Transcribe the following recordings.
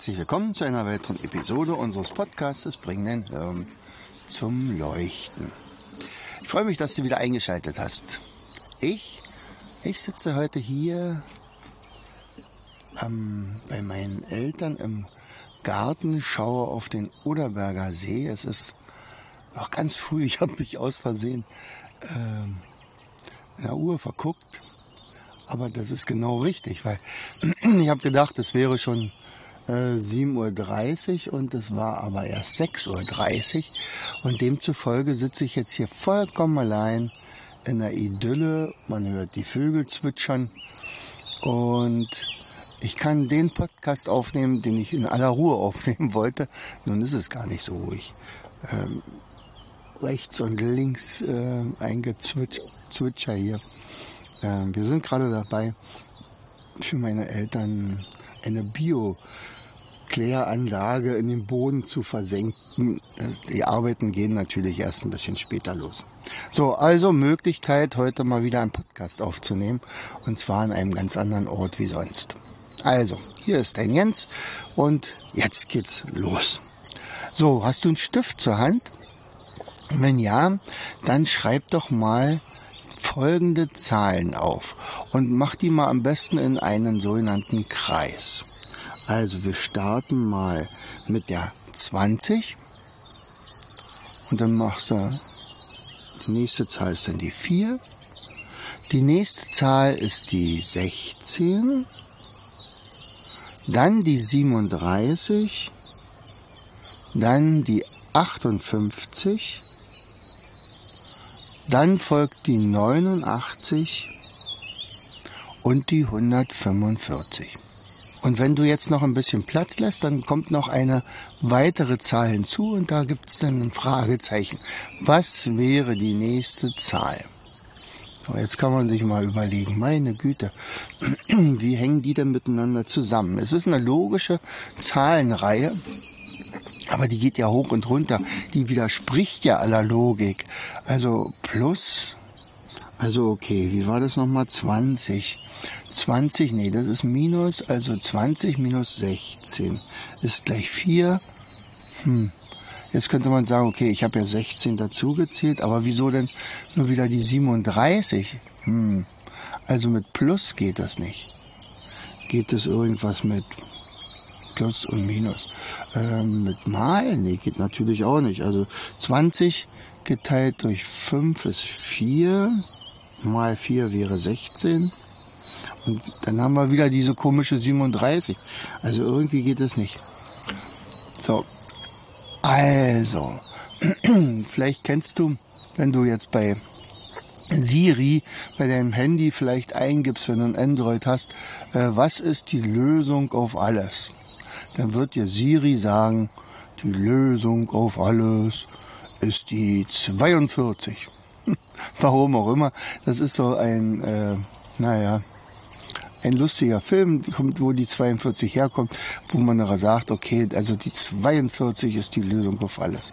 Herzlich willkommen zu einer weiteren Episode unseres Podcasts Bring dein Hirn zum Leuchten. Ich freue mich, dass du wieder eingeschaltet hast. Ich, ich sitze heute hier ähm, bei meinen Eltern im Garten, schaue auf den Oderberger See. Es ist noch ganz früh, ich habe mich aus Versehen ähm, in der Uhr verguckt. Aber das ist genau richtig, weil ich habe gedacht, es wäre schon 7.30 Uhr und es war aber erst 6.30 Uhr und demzufolge sitze ich jetzt hier vollkommen allein in der Idylle. Man hört die Vögel zwitschern und ich kann den Podcast aufnehmen, den ich in aller Ruhe aufnehmen wollte. Nun ist es gar nicht so ruhig. Ähm, rechts und links äh, eingezwitscher hier. Ähm, wir sind gerade dabei, für meine Eltern eine Bio Kläranlage in den Boden zu versenken. Die Arbeiten gehen natürlich erst ein bisschen später los. So, also Möglichkeit, heute mal wieder einen Podcast aufzunehmen. Und zwar an einem ganz anderen Ort wie sonst. Also, hier ist dein Jens und jetzt geht's los. So, hast du einen Stift zur Hand? Wenn ja, dann schreib doch mal folgende Zahlen auf und mach die mal am besten in einen sogenannten Kreis. Also wir starten mal mit der 20 und dann machst du, die nächste Zahl ist dann die 4, die nächste Zahl ist die 16, dann die 37, dann die 58, dann folgt die 89 und die 145. Und wenn du jetzt noch ein bisschen Platz lässt, dann kommt noch eine weitere Zahl hinzu und da gibt es dann ein Fragezeichen. Was wäre die nächste Zahl? So, jetzt kann man sich mal überlegen, meine Güte, wie hängen die denn miteinander zusammen? Es ist eine logische Zahlenreihe, aber die geht ja hoch und runter. Die widerspricht ja aller Logik. Also plus, also okay, wie war das nochmal? 20. 20, nee, das ist Minus, also 20 minus 16 ist gleich 4. Hm. Jetzt könnte man sagen, okay, ich habe ja 16 dazugezählt, aber wieso denn nur wieder die 37? Hm. Also mit Plus geht das nicht. Geht es irgendwas mit Plus und Minus? Ähm, mit Mal? Nee, geht natürlich auch nicht. Also 20 geteilt durch 5 ist 4. Mal 4 wäre 16. Und dann haben wir wieder diese komische 37. Also irgendwie geht es nicht. So. Also. vielleicht kennst du, wenn du jetzt bei Siri bei deinem Handy vielleicht eingibst, wenn du ein Android hast, äh, was ist die Lösung auf alles? Dann wird dir Siri sagen, die Lösung auf alles ist die 42. Warum auch immer. Das ist so ein, äh, naja, ein lustiger Film, wo die 42 herkommt, wo man aber sagt, okay, also die 42 ist die Lösung auf alles.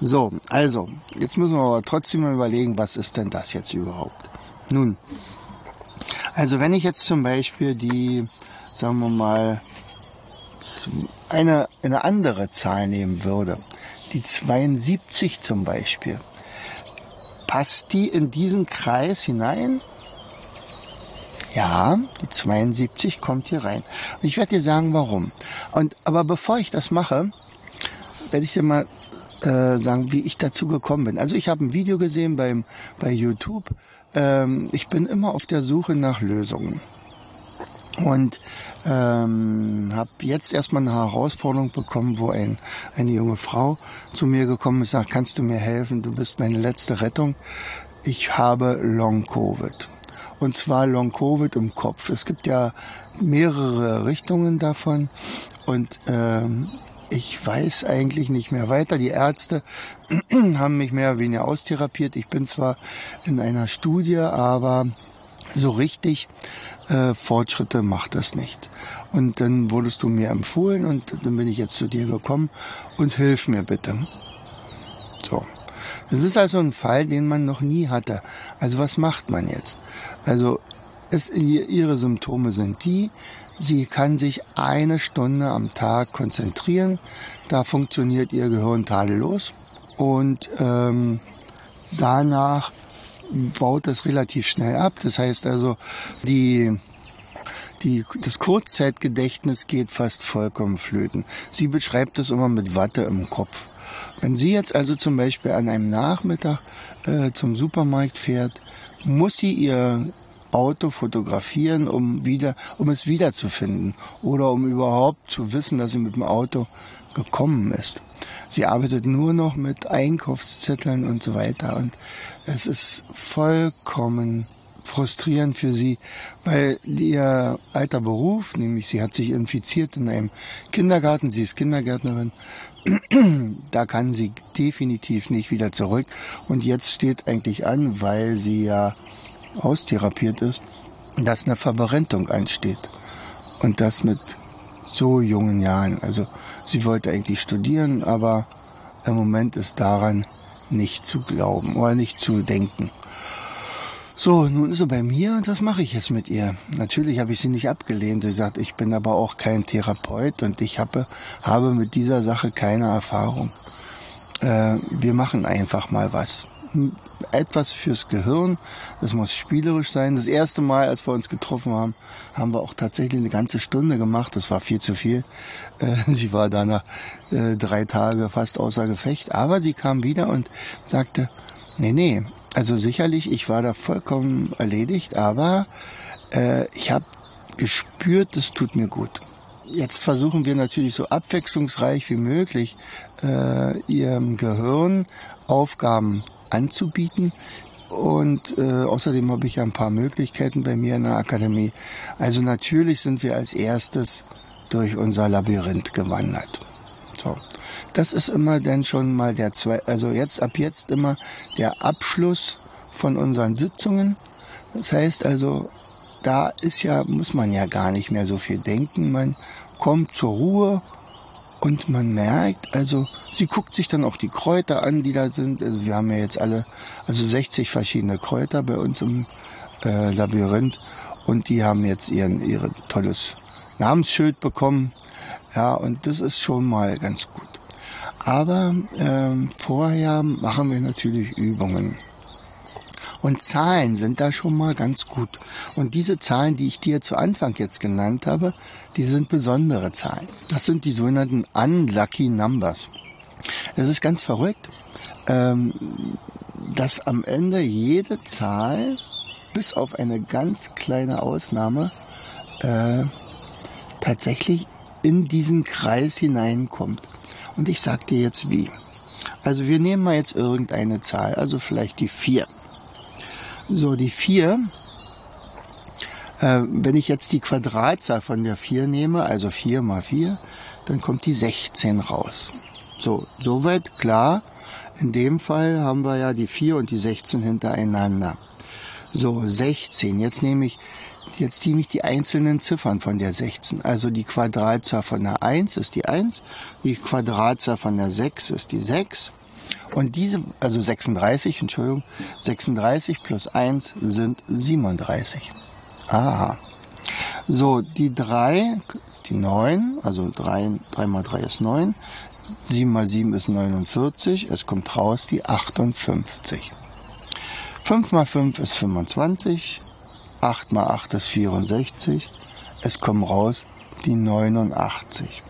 So, also, jetzt müssen wir aber trotzdem mal überlegen, was ist denn das jetzt überhaupt? Nun, also wenn ich jetzt zum Beispiel die, sagen wir mal, eine, eine andere Zahl nehmen würde, die 72 zum Beispiel, passt die in diesen Kreis hinein? Ja, die 72 kommt hier rein. Und ich werde dir sagen, warum. Und aber bevor ich das mache, werde ich dir mal äh, sagen, wie ich dazu gekommen bin. Also ich habe ein Video gesehen beim bei YouTube. Ähm, ich bin immer auf der Suche nach Lösungen und ähm, habe jetzt erstmal eine Herausforderung bekommen, wo ein, eine junge Frau zu mir gekommen ist, sagt, kannst du mir helfen? Du bist meine letzte Rettung. Ich habe Long Covid. Und zwar Long Covid im Kopf. Es gibt ja mehrere Richtungen davon und ähm, ich weiß eigentlich nicht mehr weiter. Die Ärzte haben mich mehr oder weniger austherapiert. Ich bin zwar in einer Studie, aber so richtig äh, Fortschritte macht das nicht. Und dann wurdest du mir empfohlen und dann bin ich jetzt zu dir gekommen und hilf mir bitte. So. Das ist also ein Fall, den man noch nie hatte. Also was macht man jetzt? Also es, ihre Symptome sind die, sie kann sich eine Stunde am Tag konzentrieren. Da funktioniert ihr Gehirn tadellos. Und ähm, danach baut das relativ schnell ab. Das heißt also, die die, das Kurzzeitgedächtnis geht fast vollkommen flöten. Sie beschreibt es immer mit Watte im Kopf. Wenn sie jetzt also zum Beispiel an einem Nachmittag äh, zum Supermarkt fährt, muss sie ihr Auto fotografieren, um wieder, um es wiederzufinden oder um überhaupt zu wissen, dass sie mit dem Auto gekommen ist. Sie arbeitet nur noch mit Einkaufszetteln und so weiter und es ist vollkommen frustrierend für sie, weil ihr alter Beruf, nämlich sie hat sich infiziert in einem Kindergarten, sie ist Kindergärtnerin, da kann sie definitiv nicht wieder zurück. Und jetzt steht eigentlich an, weil sie ja austherapiert ist, dass eine Verberentung ansteht. Und das mit so jungen Jahren. Also sie wollte eigentlich studieren, aber im Moment ist daran nicht zu glauben oder nicht zu denken. So, nun ist sie bei mir und was mache ich jetzt mit ihr? Natürlich habe ich sie nicht abgelehnt. Sie sagt, ich bin aber auch kein Therapeut und ich habe, habe mit dieser Sache keine Erfahrung. Äh, wir machen einfach mal was. Etwas fürs Gehirn. Das muss spielerisch sein. Das erste Mal, als wir uns getroffen haben, haben wir auch tatsächlich eine ganze Stunde gemacht. Das war viel zu viel. Äh, sie war da nach äh, drei Tage fast außer Gefecht. Aber sie kam wieder und sagte, nee, nee, also sicherlich, ich war da vollkommen erledigt, aber äh, ich habe gespürt, das tut mir gut. Jetzt versuchen wir natürlich so abwechslungsreich wie möglich äh, ihrem Gehirn Aufgaben anzubieten. Und äh, außerdem habe ich ja ein paar Möglichkeiten bei mir in der Akademie. Also natürlich sind wir als erstes durch unser Labyrinth gewandert. Das ist immer dann schon mal der zwei, also jetzt ab jetzt immer der Abschluss von unseren Sitzungen. Das heißt also, da ist ja, muss man ja gar nicht mehr so viel denken. Man kommt zur Ruhe und man merkt, also sie guckt sich dann auch die Kräuter an, die da sind. Also wir haben ja jetzt alle, also 60 verschiedene Kräuter bei uns im äh, Labyrinth und die haben jetzt ihren, ihre tolles Namensschild bekommen. Ja, und das ist schon mal ganz gut. Aber ähm, vorher machen wir natürlich Übungen. Und Zahlen sind da schon mal ganz gut. Und diese Zahlen, die ich dir zu Anfang jetzt genannt habe, die sind besondere Zahlen. Das sind die sogenannten Unlucky Numbers. Das ist ganz verrückt, ähm, dass am Ende jede Zahl, bis auf eine ganz kleine Ausnahme, äh, tatsächlich in diesen Kreis hineinkommt. Und ich sag dir jetzt wie. Also wir nehmen mal jetzt irgendeine Zahl, also vielleicht die 4. So, die 4, äh, wenn ich jetzt die Quadratzahl von der 4 nehme, also 4 mal 4, dann kommt die 16 raus. So, soweit klar. In dem Fall haben wir ja die 4 und die 16 hintereinander. So, 16. Jetzt nehme ich Jetzt nehme ich die einzelnen Ziffern von der 16. Also die Quadratzahl von der 1 ist die 1, die Quadratzahl von der 6 ist die 6. Und diese, also 36, Entschuldigung, 36 plus 1 sind 37. Aha. So, die 3 ist die 9, also 3, 3 mal 3 ist 9, 7 mal 7 ist 49, es kommt raus die 58. 5 mal 5 ist 25, 8 mal 8 ist 64. Es kommen raus die 89.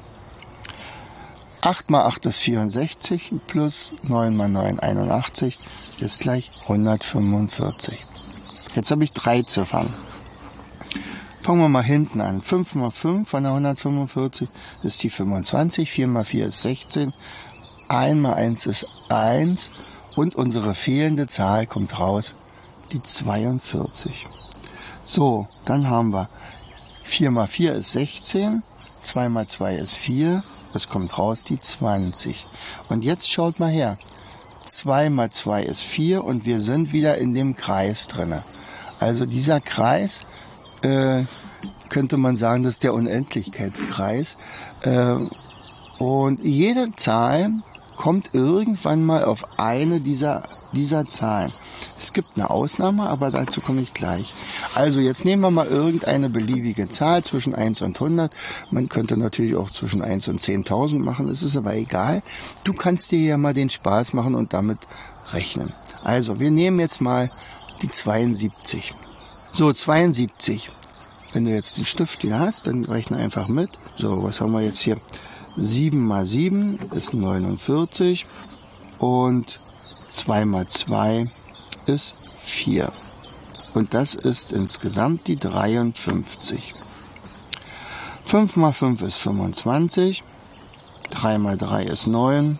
8 mal 8 ist 64 plus 9 mal 9 81 ist gleich 145. Jetzt habe ich drei Ziffern. Fangen wir mal hinten an. 5 mal 5 von der 145 ist die 25, 4 mal 4 ist 16, 1 mal 1 ist 1 und unsere fehlende Zahl kommt raus, die 42. So, dann haben wir 4 mal 4 ist 16, 2 mal 2 ist 4, es kommt raus die 20. Und jetzt schaut mal her. 2 mal 2 ist 4 und wir sind wieder in dem Kreis drinne. Also dieser Kreis, äh, könnte man sagen, das ist der Unendlichkeitskreis. Äh, und jede Zahl kommt irgendwann mal auf eine dieser, dieser Zahlen. Es gibt eine Ausnahme, aber dazu komme ich gleich. Also jetzt nehmen wir mal irgendeine beliebige Zahl zwischen 1 und 100. Man könnte natürlich auch zwischen 1 und 10.000 machen, es ist aber egal. Du kannst dir ja mal den Spaß machen und damit rechnen. Also wir nehmen jetzt mal die 72. So, 72. Wenn du jetzt die Stift hier hast, dann rechne einfach mit. So, was haben wir jetzt hier? 7 mal 7 ist 49 und 2 mal 2 ist 4. Und das ist insgesamt die 53. 5 mal 5 ist 25. 3 mal 3 ist 9.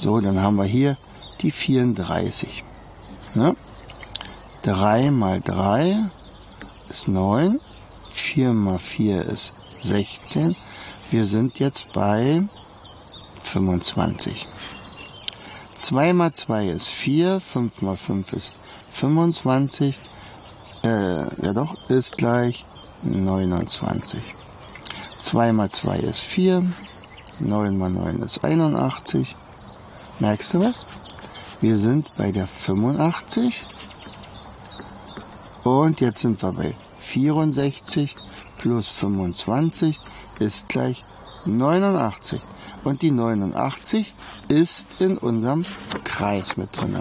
So, dann haben wir hier die 34. Ne? 3 mal 3 ist 9. 4 mal 4 ist 16. Wir sind jetzt bei 25. 2 mal 2 ist 4, 5 mal 5 ist 25, äh, ja doch, ist gleich 29. 2 mal 2 ist 4, 9 mal 9 ist 81. Merkst du was? Wir sind bei der 85 und jetzt sind wir bei 64 plus 25 ist gleich 89. Und die 89 ist in unserem Kreis mit drin.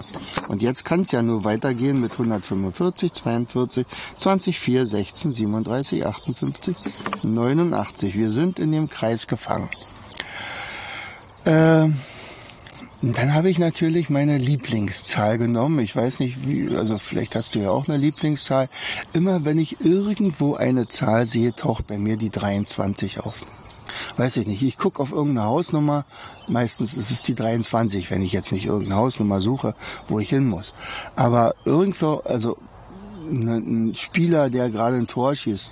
Und jetzt kann es ja nur weitergehen mit 145, 42, 20, 4, 16, 37, 58, 89. Wir sind in dem Kreis gefangen. Äh, dann habe ich natürlich meine Lieblingszahl genommen. Ich weiß nicht, wie, also vielleicht hast du ja auch eine Lieblingszahl. Immer wenn ich irgendwo eine Zahl sehe, taucht bei mir die 23 auf. Weiß ich nicht. Ich gucke auf irgendeine Hausnummer. Meistens ist es die 23, wenn ich jetzt nicht irgendeine Hausnummer suche, wo ich hin muss. Aber irgendwo, also ein Spieler, der gerade ein Tor schießt.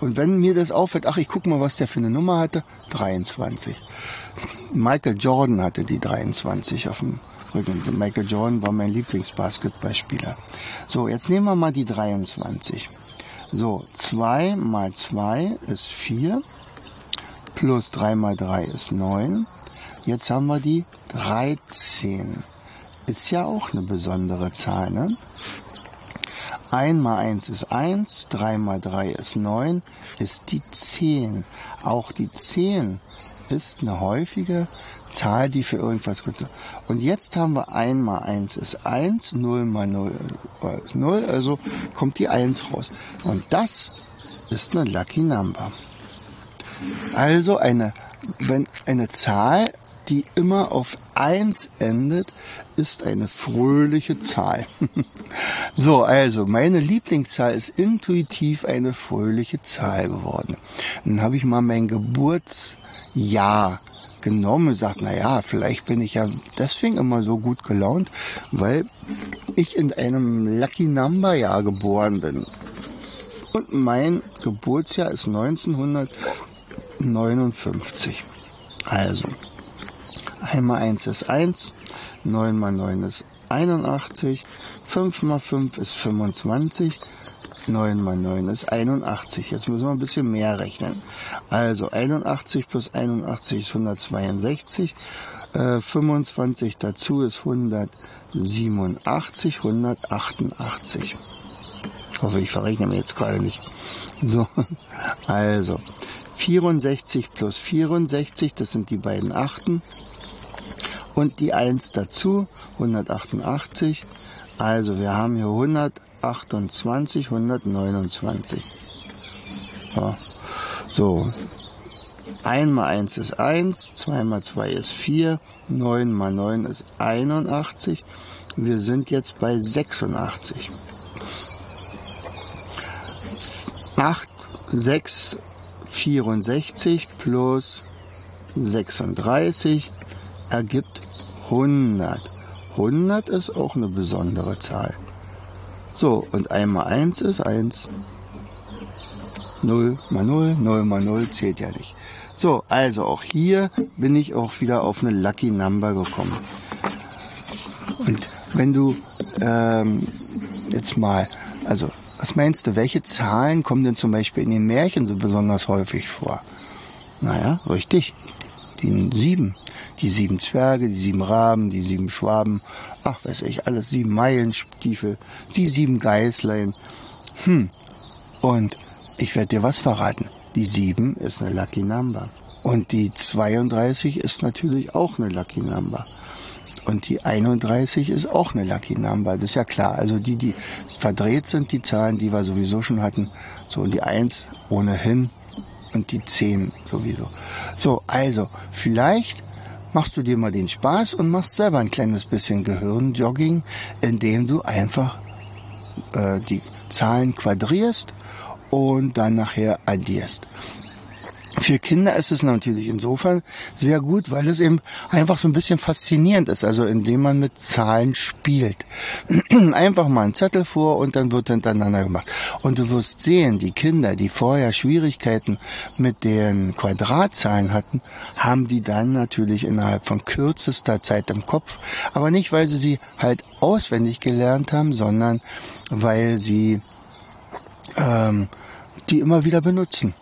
Und wenn mir das auffällt, ach, ich gucke mal, was der für eine Nummer hatte, 23. Michael Jordan hatte die 23 auf dem Rücken. Michael Jordan war mein Lieblingsbasketballspieler. So, jetzt nehmen wir mal die 23. So, 2 mal 2 ist 4, plus 3 mal 3 ist 9. Jetzt haben wir die 13. Ist ja auch eine besondere Zahl, ne? 1 mal 1 ist 1, 3 mal 3 ist 9, ist die 10. Auch die 10 ist eine häufige Zahl, die für irgendwas gut ist. Und jetzt haben wir 1 mal 1 ist 1, 0 mal 0 ist 0, also kommt die 1 raus. Und das ist eine Lucky Number. Also eine, wenn eine Zahl, die immer auf 1 endet, ist eine fröhliche Zahl. so, also meine Lieblingszahl ist intuitiv eine fröhliche Zahl geworden. Dann habe ich mal mein Geburts ja genommen und sagt, na ja, vielleicht bin ich ja deswegen immer so gut gelaunt, weil ich in einem Lucky Number Jahr geboren bin. Und mein Geburtsjahr ist 1959. Also, 1 mal 1 ist 1, 9 mal 9 ist 81, 5 mal 5 ist 25, 9 mal 9 ist 81. Jetzt müssen wir ein bisschen mehr rechnen. Also 81 plus 81 ist 162. Äh, 25 dazu ist 187, 188. Ich hoffe, ich verrechne mir jetzt gerade nicht. So, also 64 plus 64, das sind die beiden Achten. Und die 1 dazu, 188. Also wir haben hier 100 128, 129. Ja. So. 1 mal 1 ist 1, 2 mal 2 ist 4, 9 mal 9 ist 81. Wir sind jetzt bei 86. 8, 6, 64 plus 36 ergibt 100. 100 ist auch eine besondere Zahl. So, und einmal eins ist eins. Null mal null, null mal null zählt ja nicht. So, also auch hier bin ich auch wieder auf eine Lucky Number gekommen. Und wenn du ähm, jetzt mal, also was meinst du, welche Zahlen kommen denn zum Beispiel in den Märchen so besonders häufig vor? Naja, richtig. Die sieben. Die sieben Zwerge, die sieben Raben, die sieben Schwaben, ach weiß ich, alles sieben Meilenstiefel, die sieben Geißlein. Hm. Und ich werde dir was verraten. Die sieben ist eine Lucky Number. Und die 32 ist natürlich auch eine Lucky Number. Und die 31 ist auch eine Lucky Number, das ist ja klar. Also die, die verdreht sind, die Zahlen, die wir sowieso schon hatten. So, und die 1 ohnehin und die 10 sowieso. So, also, vielleicht machst du dir mal den Spaß und machst selber ein kleines bisschen Gehirnjogging, indem du einfach äh, die Zahlen quadrierst und dann nachher addierst. Für Kinder ist es natürlich insofern sehr gut, weil es eben einfach so ein bisschen faszinierend ist, also indem man mit Zahlen spielt. Einfach mal einen Zettel vor und dann wird hintereinander gemacht. Und du wirst sehen, die Kinder, die vorher Schwierigkeiten mit den Quadratzahlen hatten, haben die dann natürlich innerhalb von kürzester Zeit im Kopf. Aber nicht, weil sie sie halt auswendig gelernt haben, sondern weil sie ähm, die immer wieder benutzen.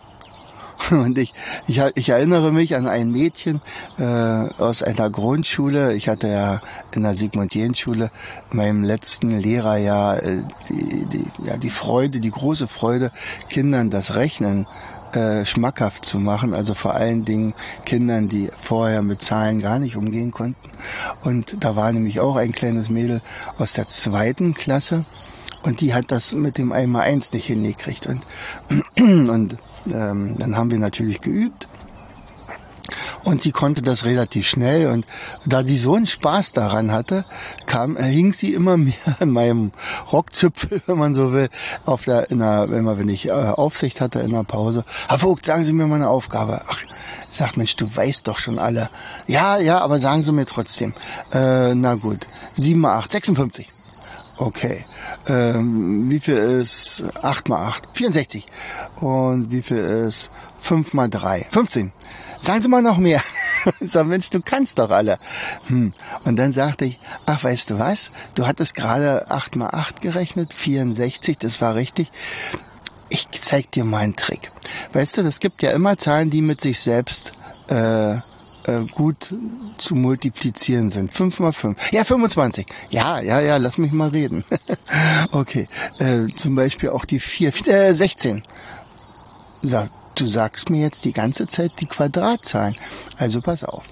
Und ich, ich, ich erinnere mich an ein Mädchen äh, aus einer Grundschule. Ich hatte ja in der Sigmund-Jähn-Schule meinem letzten Lehrerjahr äh, die, die, ja, die Freude, die große Freude, Kindern das Rechnen äh, schmackhaft zu machen. Also vor allen Dingen Kindern, die vorher mit Zahlen gar nicht umgehen konnten. Und da war nämlich auch ein kleines Mädel aus der zweiten Klasse. Und die hat das mit dem einmal eins nicht hingekriegt. Und, und ähm, dann haben wir natürlich geübt. Und sie konnte das relativ schnell. Und da sie so einen Spaß daran hatte, kam, äh, hing sie immer mehr an meinem Rockzipfel, wenn man so will, auf der, in der, wenn man, wenn ich äh, Aufsicht hatte in der Pause. Herr Vogt, sagen Sie mir mal eine Aufgabe. Ach, sag Mensch, du weißt doch schon alle. Ja, ja, aber sagen Sie mir trotzdem. Äh, na gut. 7 mal 8, 56. Okay. Ähm, wie viel ist 8 mal 8? 64. Und wie viel ist 5 mal 3? 15. Sagen Sie mal noch mehr. Sag, Mensch, du kannst doch alle. Hm. Und dann sagte ich, ach, weißt du was? Du hattest gerade 8 mal 8 gerechnet, 64, das war richtig. Ich zeig dir mal einen Trick. Weißt du, das gibt ja immer Zahlen, die mit sich selbst äh, äh, gut zu multiplizieren sind. 5 mal 5. Ja, 25. Ja, ja, ja, lass mich mal reden. okay. Äh, zum Beispiel auch die 4. Äh, 16. Sag, du sagst mir jetzt die ganze Zeit die Quadratzahlen. Also pass auf.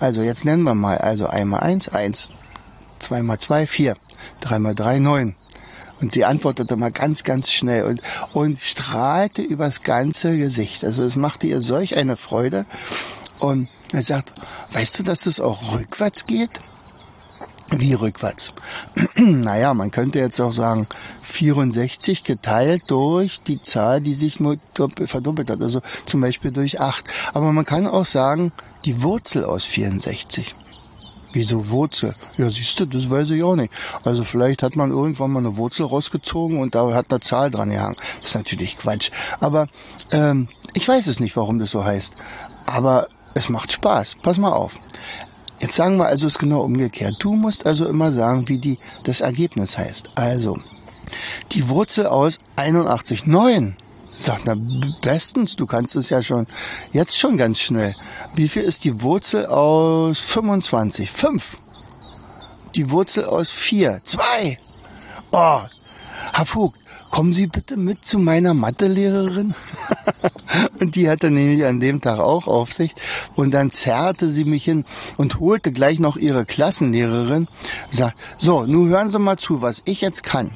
Also jetzt nennen wir mal. Also einmal 1, 1. 2 mal 2, 4. 3 mal 3, 9. Und sie antwortete mal ganz, ganz schnell und, und strahlte übers ganze Gesicht. Also es machte ihr solch eine Freude. Und er sagt, weißt du, dass es auch rückwärts geht? Wie rückwärts? naja, man könnte jetzt auch sagen, 64 geteilt durch die Zahl, die sich verdoppelt hat, also zum Beispiel durch 8. Aber man kann auch sagen, die Wurzel aus 64. Wieso Wurzel? Ja, siehst du, das weiß ich auch nicht. Also vielleicht hat man irgendwann mal eine Wurzel rausgezogen und da hat eine Zahl dran gehangen. Das ist natürlich Quatsch. Aber ähm, ich weiß es nicht, warum das so heißt. Aber es macht Spaß. Pass mal auf. Jetzt sagen wir also es genau umgekehrt. Du musst also immer sagen, wie die, das Ergebnis heißt. Also, die Wurzel aus 81, 9. Sagt, na, bestens, du kannst es ja schon, jetzt schon ganz schnell. Wie viel ist die Wurzel aus 25? 5. Die Wurzel aus 4, 2. Oh, Vogt, kommen Sie bitte mit zu meiner Mathelehrerin. und die hatte nämlich an dem Tag auch Aufsicht. Und dann zerrte sie mich hin und holte gleich noch ihre Klassenlehrerin. Sagt, so, nun hören Sie mal zu, was ich jetzt kann.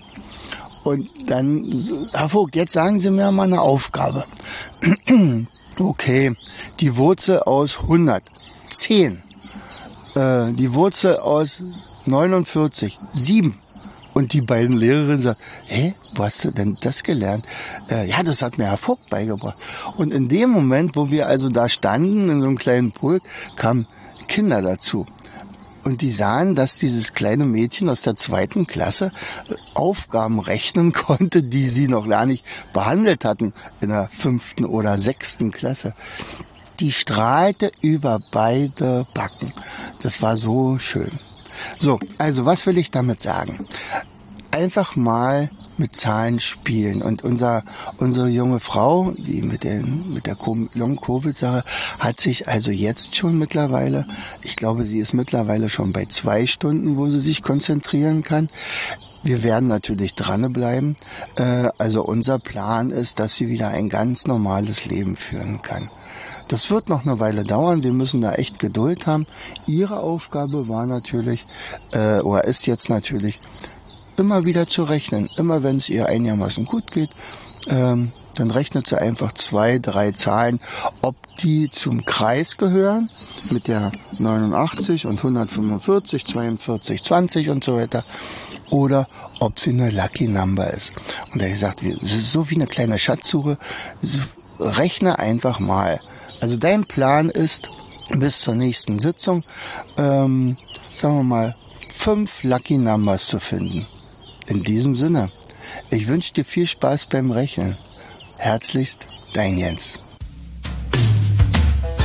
Und dann, Herr Vogt, jetzt sagen Sie mir mal eine Aufgabe. okay, die Wurzel aus 100, 10. Äh, die Wurzel aus 49, 7. Und die beiden Lehrerinnen sagen, hä, wo hast du denn das gelernt? Äh, ja, das hat mir Herr Vogt beigebracht. Und in dem Moment, wo wir also da standen, in so einem kleinen Pulk, kamen Kinder dazu. Und die sahen, dass dieses kleine Mädchen aus der zweiten Klasse äh, Aufgaben rechnen konnte, die sie noch gar nicht behandelt hatten in der fünften oder sechsten Klasse. Die strahlte über beide Backen. Das war so schön. So, also was will ich damit sagen? Einfach mal mit Zahlen spielen. Und unser, unsere junge Frau, die mit, den, mit der Long-Covid-Sache, hat sich also jetzt schon mittlerweile, ich glaube, sie ist mittlerweile schon bei zwei Stunden, wo sie sich konzentrieren kann. Wir werden natürlich dranbleiben. Äh, also unser Plan ist, dass sie wieder ein ganz normales Leben führen kann. Das wird noch eine Weile dauern. Wir müssen da echt Geduld haben. Ihre Aufgabe war natürlich, äh, oder ist jetzt natürlich, immer wieder zu rechnen. Immer wenn es ihr einigermaßen gut geht, ähm, dann rechnet sie einfach zwei, drei Zahlen, ob die zum Kreis gehören mit der 89 und 145, 42, 20 und so weiter oder ob sie eine Lucky Number ist. Und er gesagt, so wie eine kleine Schatzsuche, rechne einfach mal. Also dein Plan ist, bis zur nächsten Sitzung, ähm, sagen wir mal, fünf Lucky Numbers zu finden. In diesem Sinne, ich wünsche dir viel Spaß beim Rechnen. Herzlichst, dein Jens.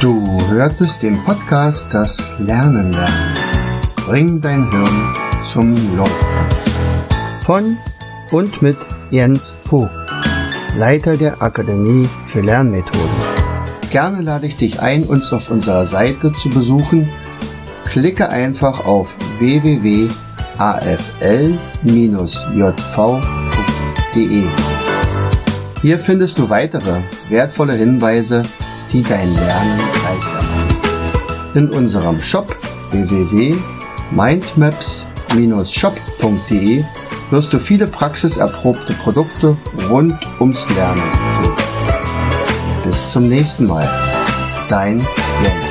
Du hörtest den Podcast Das Lernen lernen. Bring dein Hirn zum Laufen. Von und mit Jens Vogt, Leiter der Akademie für Lernmethoden. Gerne lade ich dich ein, uns auf unserer Seite zu besuchen. Klicke einfach auf www afl-jv.de. Hier findest du weitere wertvolle Hinweise, die dein Lernen leichter machen. In unserem Shop www.mindmaps-shop.de wirst du viele praxiserprobte Produkte rund ums Lernen. Bis zum nächsten Mal. Dein Jens.